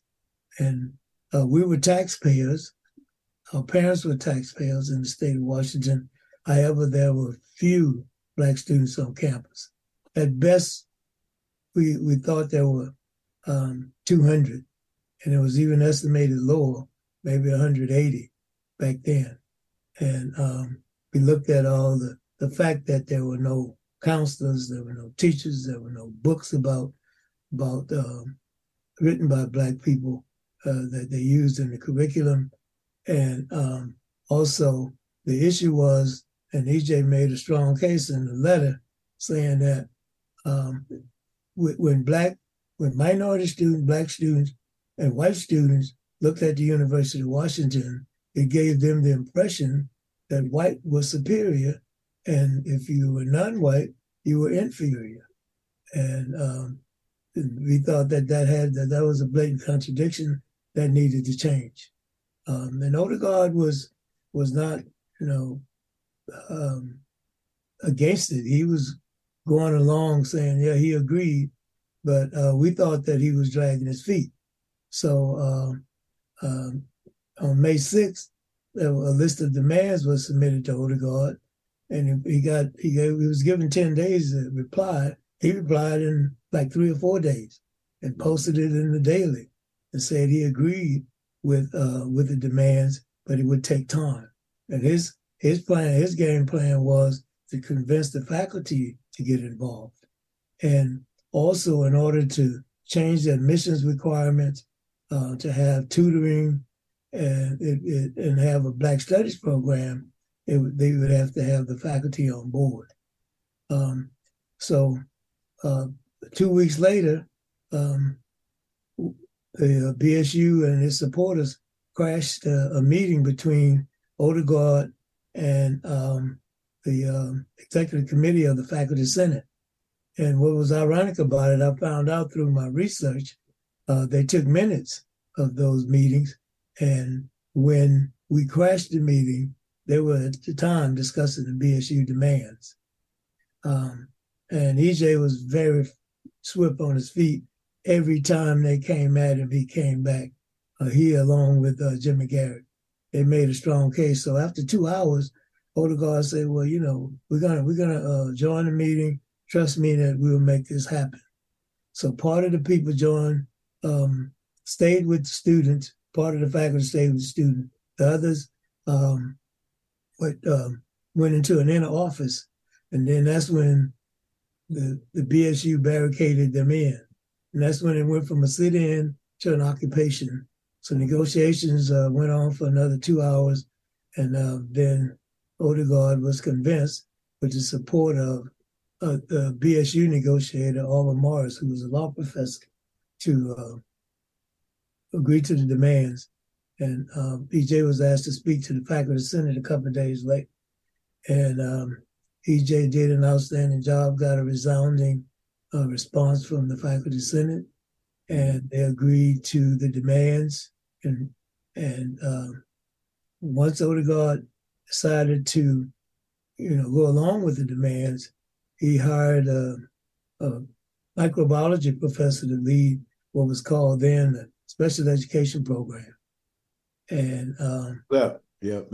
Speaker 7: and uh, we were taxpayers. Our parents were taxpayers in the state of Washington, However, there were few black students on campus. At best, we we thought there were um, 200, and it was even estimated lower, maybe 180 back then. And um, we looked at all the the fact that there were no counselors, there were no teachers, there were no books about about um, written by black people uh, that they used in the curriculum, and um, also the issue was and EJ made a strong case in the letter saying that um, when black, when minority students, black students, and white students looked at the University of Washington, it gave them the impression that white was superior, and if you were non-white, you were inferior. And um, we thought that that had that that was a blatant contradiction that needed to change. Um, and Odegaard was was not, you know, um, against it. He was going along saying, yeah, he agreed, but uh, we thought that he was dragging his feet. So uh, um, on May 6th, a list of demands was submitted to Odegaard, and he got he, gave, he was given 10 days to reply. He replied in like three or four days and posted it in the daily and said he agreed with uh, with the demands, but it would take time. And his his plan, his game plan was to convince the faculty to get involved. And also, in order to change the admissions requirements, uh, to have tutoring and, it, it, and have a Black Studies program, it, they would have to have the faculty on board. Um, so, uh, two weeks later, um, the BSU and its supporters crashed uh, a meeting between Odegaard and um, the um, executive committee of the faculty senate. And what was ironic about it, I found out through my research, uh, they took minutes of those meetings. And when we crashed the meeting, they were at the time discussing the BSU demands. Um, and EJ was very swift on his feet. Every time they came at him, he came back. Uh, he, along with uh, Jimmy Garrett, they made a strong case. So after two hours, Odegaard said, "Well, you know, we're gonna we're gonna uh, join the meeting. Trust me that we will make this happen." So part of the people joined, um, stayed with the students. Part of the faculty stayed with the student. The others um, went um, went into an inner office, and then that's when the the BSU barricaded them in, and that's when it went from a sit-in to an occupation so negotiations uh, went on for another two hours, and uh, then Odegaard was convinced, with the support of uh, the BSU negotiator, Arval Morris, who was a law professor, to uh, agree to the demands. And um, EJ was asked to speak to the faculty senate a couple of days late. And um, EJ did an outstanding job, got a resounding uh, response from the faculty senate, and they agreed to the demands. And and um, once Odegaard decided to, you know, go along with the demands, he hired a, a microbiology professor to lead what was called then the special education program. And um,
Speaker 1: yeah, yeah,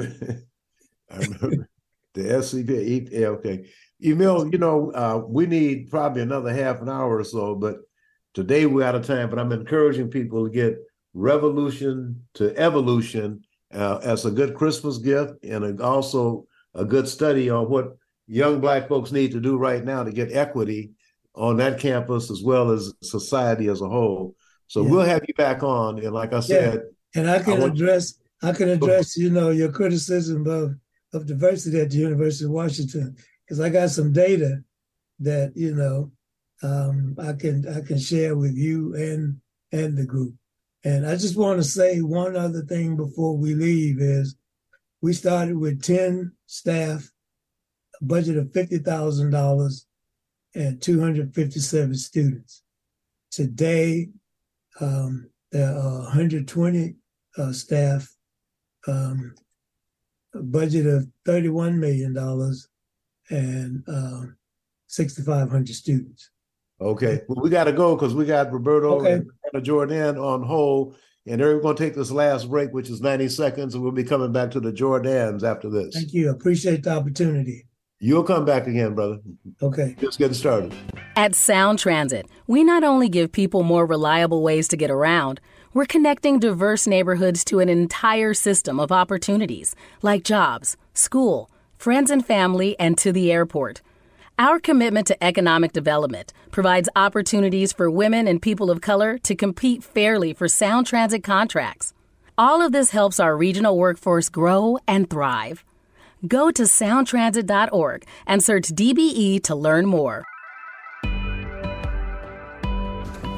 Speaker 1: I remember the SCP. Yeah, okay, Emile, you know, uh, we need probably another half an hour or so, but today we're out of time. But I'm encouraging people to get Revolution to Evolution uh, as a good Christmas gift and also a good study on what young Black folks need to do right now to get equity on that campus as well as society as a whole. So yeah. we'll have you back on, and like I said,
Speaker 7: yeah. and I can I address I can address you know your criticism of of diversity at the University of Washington because I got some data that you know um, I can I can share with you and and the group. And I just want to say one other thing before we leave is we started with 10 staff, a budget of $50,000 and 257 students. Today, um, there are 120 uh, staff, um, a budget of $31 million and uh, 6,500 students.
Speaker 1: Okay, well, we got to go because we got Roberto okay. and Jourdan on hold, and they're going to take this last break, which is 90 seconds, and we'll be coming back to the Jourdans after this.
Speaker 7: Thank you. Appreciate the opportunity.
Speaker 1: You'll come back again, brother.
Speaker 7: Okay.
Speaker 1: Just getting started.
Speaker 5: At Sound Transit, we not only give people more reliable ways to get around, we're connecting diverse neighborhoods to an entire system of opportunities like jobs, school, friends and family, and to the airport. Our commitment to economic development provides opportunities for women and people of color to compete fairly for sound transit contracts. All of this helps our regional workforce grow and thrive. Go to soundtransit.org and search DBE to learn more.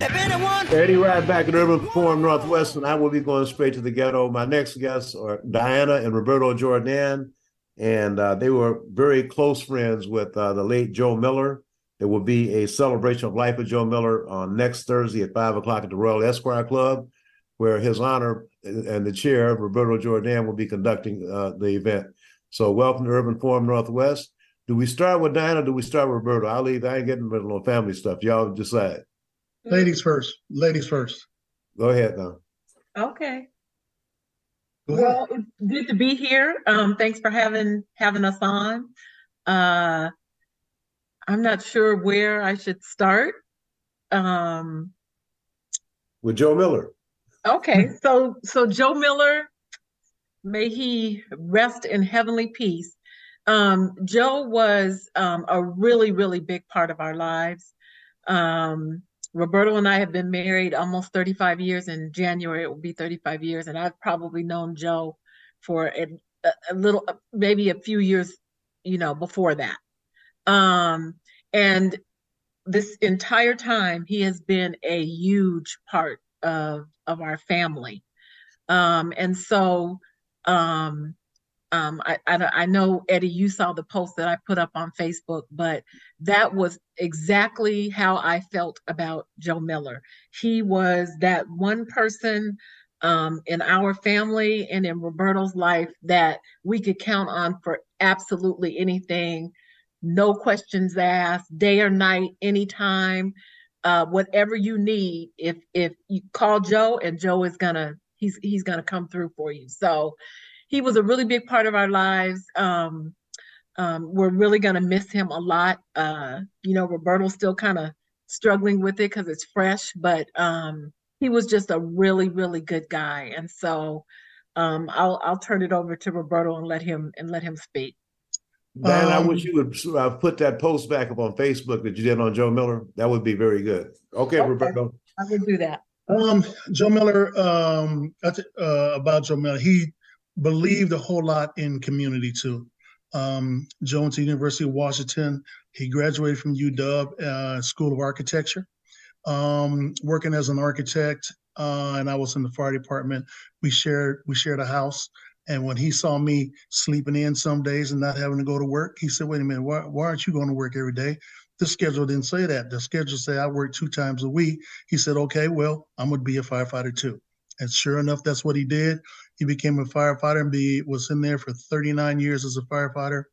Speaker 1: Eddie Rye back at Urban Forum Northwest, and I will be going straight to the ghetto. My next guests are Dianna and Roberto Jourdan and uh, they were very close friends with uh, the late Joe Miller. There will be a celebration of life of Joe Miller on next Thursday at five o'clock at the Royal Esquire Club, where His Honor and the chair Roberto Jourdan will be conducting uh, the event. So, welcome to Urban Forum Northwest. Do we start with Dianna? do we start with Roberto? I'll leave. I ain't getting rid of no family stuff. Y'all decide.
Speaker 8: Ladies first. Ladies first.
Speaker 1: Go ahead now.
Speaker 9: Okay. Well, it's good to be here. Um, thanks for having having us on. Uh, I'm not sure where I should start. Um,
Speaker 1: With Joe Miller.
Speaker 9: Okay, so so Joe Miller, may he rest in heavenly peace. Um, Joe was um, a really really big part of our lives. Um, Roberto and I have been married almost 35 years. In January, it will be 35 years. And I've probably known Joe for a, a little, maybe a few years, you know, before that. Um, and this entire time, he has been a huge part of, of our family. Um, and so, um, um, I, I, I know Eddie, you saw the post that I put up on Facebook, but that was exactly how I felt about Joe Miller. He was that one person um, in our family and in Roberto's life that we could count on for absolutely anything, no questions asked, day or night, anytime, uh, whatever you need. If if you call Joe and Joe is gonna he's he's gonna come through for you. So he was a really big part of our lives. Um, um, we're really gonna miss him a lot. Uh, you know, Roberto's still kind of struggling with it because it's fresh, but um, he was just a really, really good guy. And so um, I'll I'll turn it over to Roberto and let him and let him speak.
Speaker 1: Dan, um, I wish you would uh, put that post back up on Facebook that you did on Joe Miller. That would be very good. Okay, okay. Roberto.
Speaker 9: I will do that.
Speaker 8: Um, Joe Miller, um, uh, about Joe Miller, he believed a whole lot in community too. Um, to University of Washington. He graduated from UW uh, School of Architecture um, working as an architect, uh, and I was in the fire department. We shared we shared a house, and when he saw me sleeping in some days and not having to go to work, he said, "Wait a minute, why, why aren't you going to work every day?" The schedule didn't say that. The schedule said I work two times a week. He said, "Okay, well, I'm going to be a firefighter too." And sure enough, that's what he did. He became a firefighter and be was in there for 39 years as a firefighter.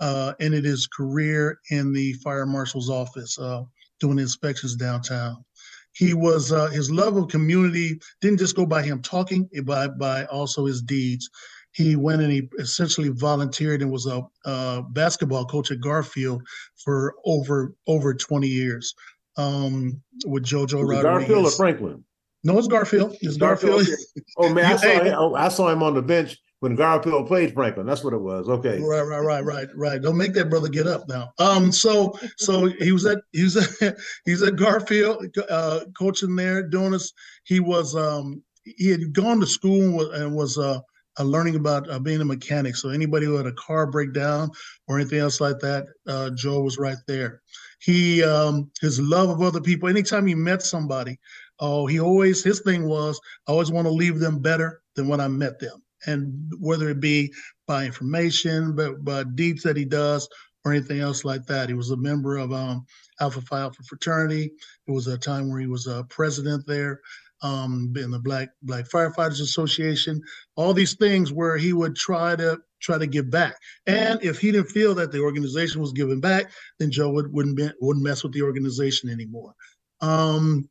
Speaker 8: Uh, ended his career in the fire marshal's office. Uh, doing inspections downtown. He was uh, his love of community didn't just go by him talking, by by also his deeds. He went and he essentially volunteered and was a, a basketball coach at Garfield for over over 20 years um, with JoJo
Speaker 1: Rodriguez. Garfield or Franklin?
Speaker 8: No, it's Garfield. It's Garfield. Garfield.
Speaker 1: oh man, I saw, him, I saw him on the bench when Garfield played Franklin. That's what it was. Okay.
Speaker 8: Right, right, right, right, right. Don't make that brother get up now. Um, so so he was at he was at he's at Garfield, uh, coaching there, doing this. He was um he had gone to school and was uh, uh learning about uh, being a mechanic. So anybody who had a car breakdown or anything else like that, uh, Joe was right there. He um his love of other people. Anytime he met somebody, oh, he always his thing was I always want to leave them better than when I met them and whether it be by information, but by deeds that he does or anything else like that. He was a member of um, Alpha Phi Alpha fraternity. It was a time where he was a president there um, in the Black Black Firefighters Association. All these things where he would try to try to give back. And if he didn't feel that the organization was giving back, then Joe would, wouldn't be, wouldn't mess with the organization anymore. Um,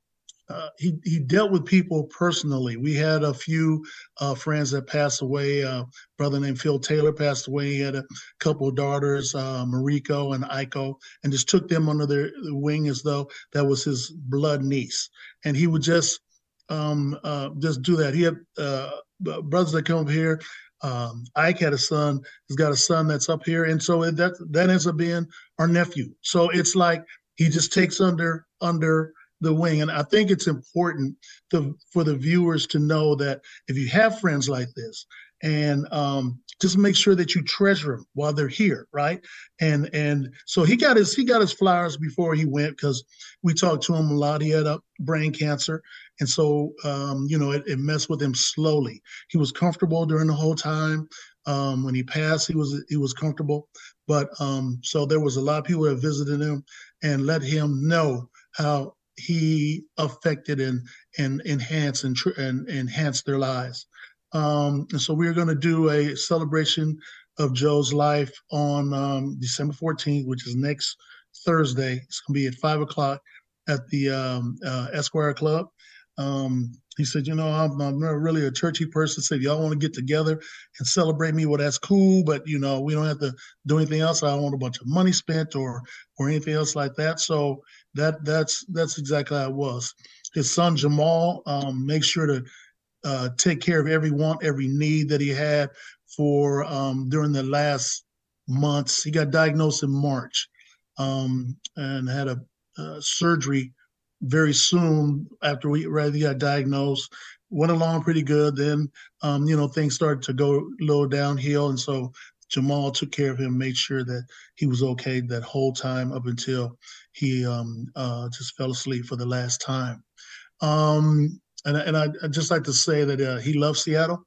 Speaker 8: uh, he he dealt with people personally. We had a few uh, friends that passed away. Uh, brother named Phil Taylor passed away. He had a couple of daughters, uh, Mariko and Aiko, and just took them under their wing as though that was his blood niece. And he would just um, uh, just do that. He had uh, brothers that come up here. Um, Ike had a son. He's got a son that's up here, and so that that ends up being our nephew. So it's like he just takes under under the wing. And I think it's important to, for the viewers to know that if you have friends like this, and um, just make sure that you treasure them while they're here, right? And and so he got his he got his flowers before he went because we talked to him a lot. He had a brain cancer, and so um, you know it, it messed with him slowly. He was comfortable during the whole time. Um, when he passed, he was he was comfortable, but um, so there was a lot of people that visited him and let him know how he affected and and enhanced and, and enhanced their lives. Um, and so we're going to do a celebration of Joe's life on um, December 14th, which is next Thursday. It's going to be at five o'clock at the um, uh, Esquire Club. Um, he said, you know, I'm, I'm, not really a churchy person. So if y'all want to get together and celebrate me, well, that's cool. But you know, we don't have to do anything else. I don't want a bunch of money spent or or anything else like that. So that that's that's exactly how it was. His son Jamal um, sure to uh, take care of every want, every need that he had for um, during the last months. He got diagnosed in March um, and had a, a, surgery very soon after we he got diagnosed. Went along pretty good. Then um, you know things started to go a little downhill, and so Jamal took care of him, made sure that he was okay that whole time up until he um, uh, just fell asleep for the last time. Um, and and I, would just like to say that uh, he loved Seattle.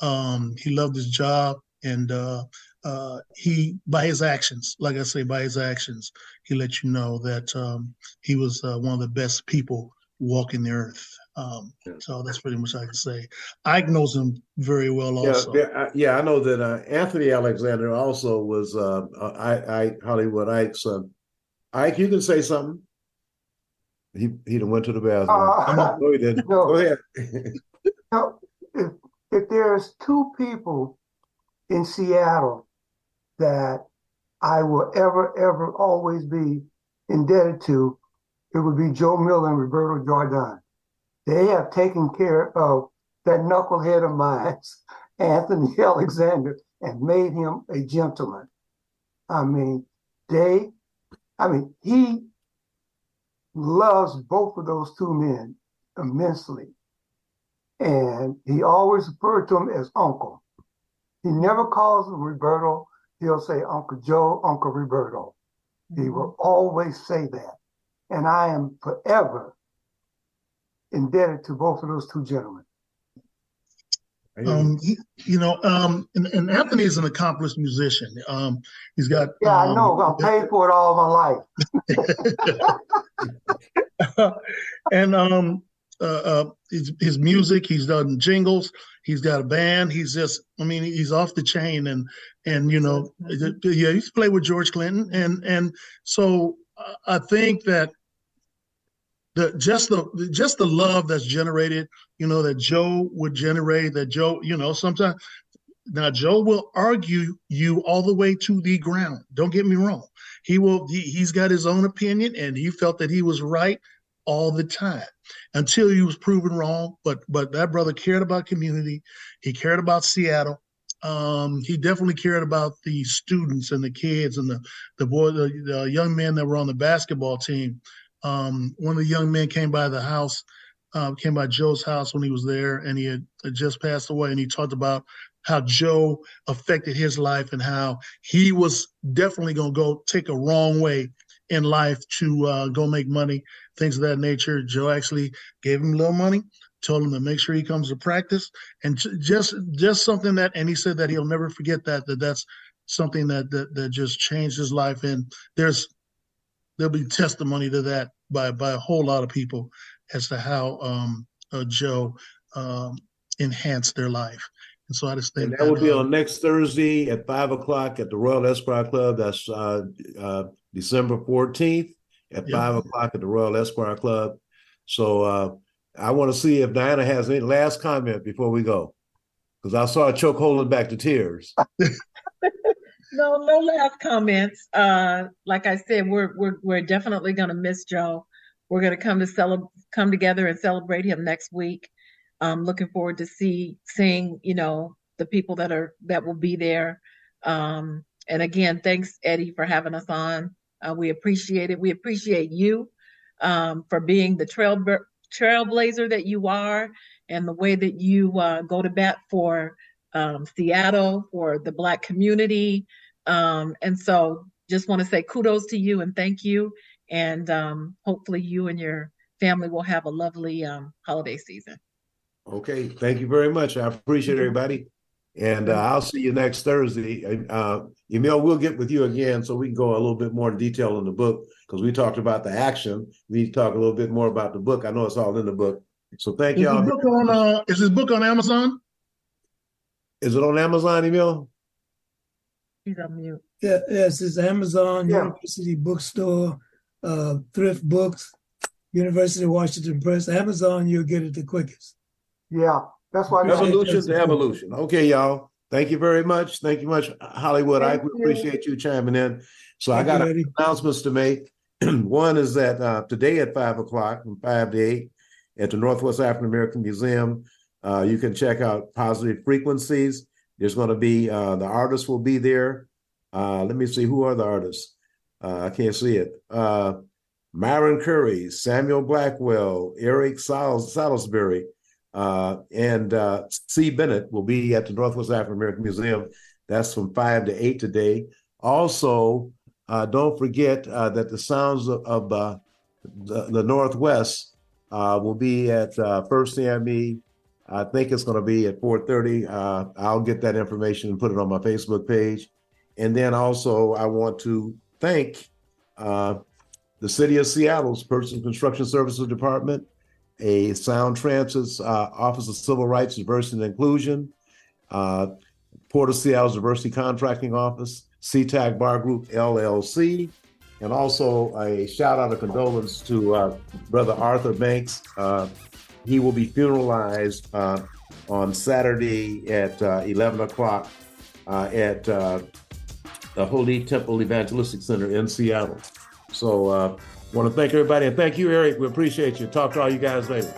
Speaker 8: Um, he loved his job, and uh, uh, he by his actions, like I say, by his actions, he let you know that um, he was uh, one of the best people walking the earth. Um, so that's pretty much I can say. Ike knows him very well. Also,
Speaker 1: yeah, yeah, I know that uh, Anthony Alexander also was uh, I, I Hollywood Ike's son. Ike, you can say something. He he went to the bathroom. Uh, no, he didn't. No, Go ahead.
Speaker 10: no, if, if there's two people in Seattle that I will ever, ever, always be indebted to, it would be Joe Miller and Roberto Jourdan. They have taken care of that knucklehead of mine, Anthony Alexander, and made him a gentleman. I mean, they, I mean, he loves both of those two men immensely. And he always referred to him as uncle. He never calls him Roberto. He'll say Uncle Joe, Uncle Roberto. Mm-hmm. He will always say that. And I am forever indebted to both of those two gentlemen.
Speaker 8: Um, he, you know, um, and, and, Anthony is an accomplished musician. Um, he's got.
Speaker 10: Yeah, um, I know. I'm paid for it all my
Speaker 8: life. and um, uh, uh, his, his music, he's done jingles. He's got a band. He's just, I mean, he's off the chain. And and you know, yeah, he's played with George Clinton. And and so uh, I think that the just the just the love that's generated, you know, that Joe would generate, that Joe, you know, sometimes now Joe will argue you all the way to the ground. Don't get me wrong. He will he, he's got his own opinion and he felt that he was right all the time until he was proven wrong. But but that brother cared about community. He cared about Seattle. Um, he definitely cared about the students and the kids and the the boy the, the young men that were on the basketball team um, one of the young men came by the house, uh, came by Joe's house when he was there, and he had, had just passed away. And he talked about how Joe affected his life and how he was definitely going to go take a wrong way in life to uh, go make money, things of that nature. Joe actually gave him a little money, told him to make sure he comes to practice, and just just something that. And he said that he'll never forget that. That that's something that that that just changed his life. And there's there'll be testimony to that by by a whole lot of people as to how um, uh, Joe um, enhanced their life. And so I just think
Speaker 1: and that, that will be uh, on next Thursday at five o'clock at the Royal Esquire Club. That's uh, uh, December fourteenth at five o'clock at the Royal Esquire Club. So uh, I want to see if Dianna has any last comment before we go, because I saw a choke holding back the tears.
Speaker 9: no, no last comments. Uh, like I said, we're we're we're definitely going to miss Joe. We're going to come to celebrate, come together and celebrate him next week. I'm looking forward to see seeing you know the people that are that will be there. Um, and again, thanks Eddie for having us on. Uh, we appreciate it. We appreciate you um, for being the trail trailblazer that you are, and the way that you uh, go to bat for um, Seattle, for the Black community. Um, and so just want to say kudos to you and thank you. And um, hopefully you and your family will have a lovely um, holiday season.
Speaker 1: Okay. Thank you very much. I appreciate everybody. And uh, I'll see you next Thursday. Uh, Emile, we'll get with you again so we can go a little bit more in detail in the book because we talked about the action. We need to talk a little bit more about the book. I know it's all in the book. So thank you all.
Speaker 8: Book on, uh, is this book on Amazon?
Speaker 1: Is it on Amazon, Emile?
Speaker 9: He's on mute.
Speaker 7: Yeah, yes, it's Amazon, yeah. University Bookstore, uh, Thrift Books, University of Washington Press. Amazon, you'll get it the quickest.
Speaker 10: Yeah, that's why.
Speaker 1: Evolution to evolution. Okay, y'all. Thank you very much. Thank you much, Hollywood. Thank I you. appreciate you chiming in. So Thank I got you, announcements to make. One is that uh, today at five o'clock, from five to eight, at the Northwest African American Museum, uh, you can check out Positive Frequencies. There's going to be uh, the artists will be there. Uh, let me see who are the artists. Uh, I can't see it. Uh, Myron Curry, Samuel Blackwell, Eric Sal- Salisbury, uh, and uh, C. Bennett will be at the Northwest African American Museum. That's from five to eight today. Also, don't forget that the sounds of, of the, the, Northwest will be at First CME I think it's going to be at 4:30. Uh, I'll get that information and put it on my Facebook page. And then also, I want to thank uh, the City of Seattle's Personal Construction Services Department a Sound Transit's uh, Office of Civil Rights, Diversity, and Inclusion, uh, Port of Seattle's Diversity Contracting Office, SeaTac Bar Group LLC, and also a shout out of condolence to uh, Brother Arthur Banks. Uh, he will be funeralized uh, on Saturday at uh, 11 o'clock uh, at the Holy Temple Evangelistic Center in Seattle. So, uh, want to thank everybody and thank you, Eric. We appreciate you. Talk to all you guys later.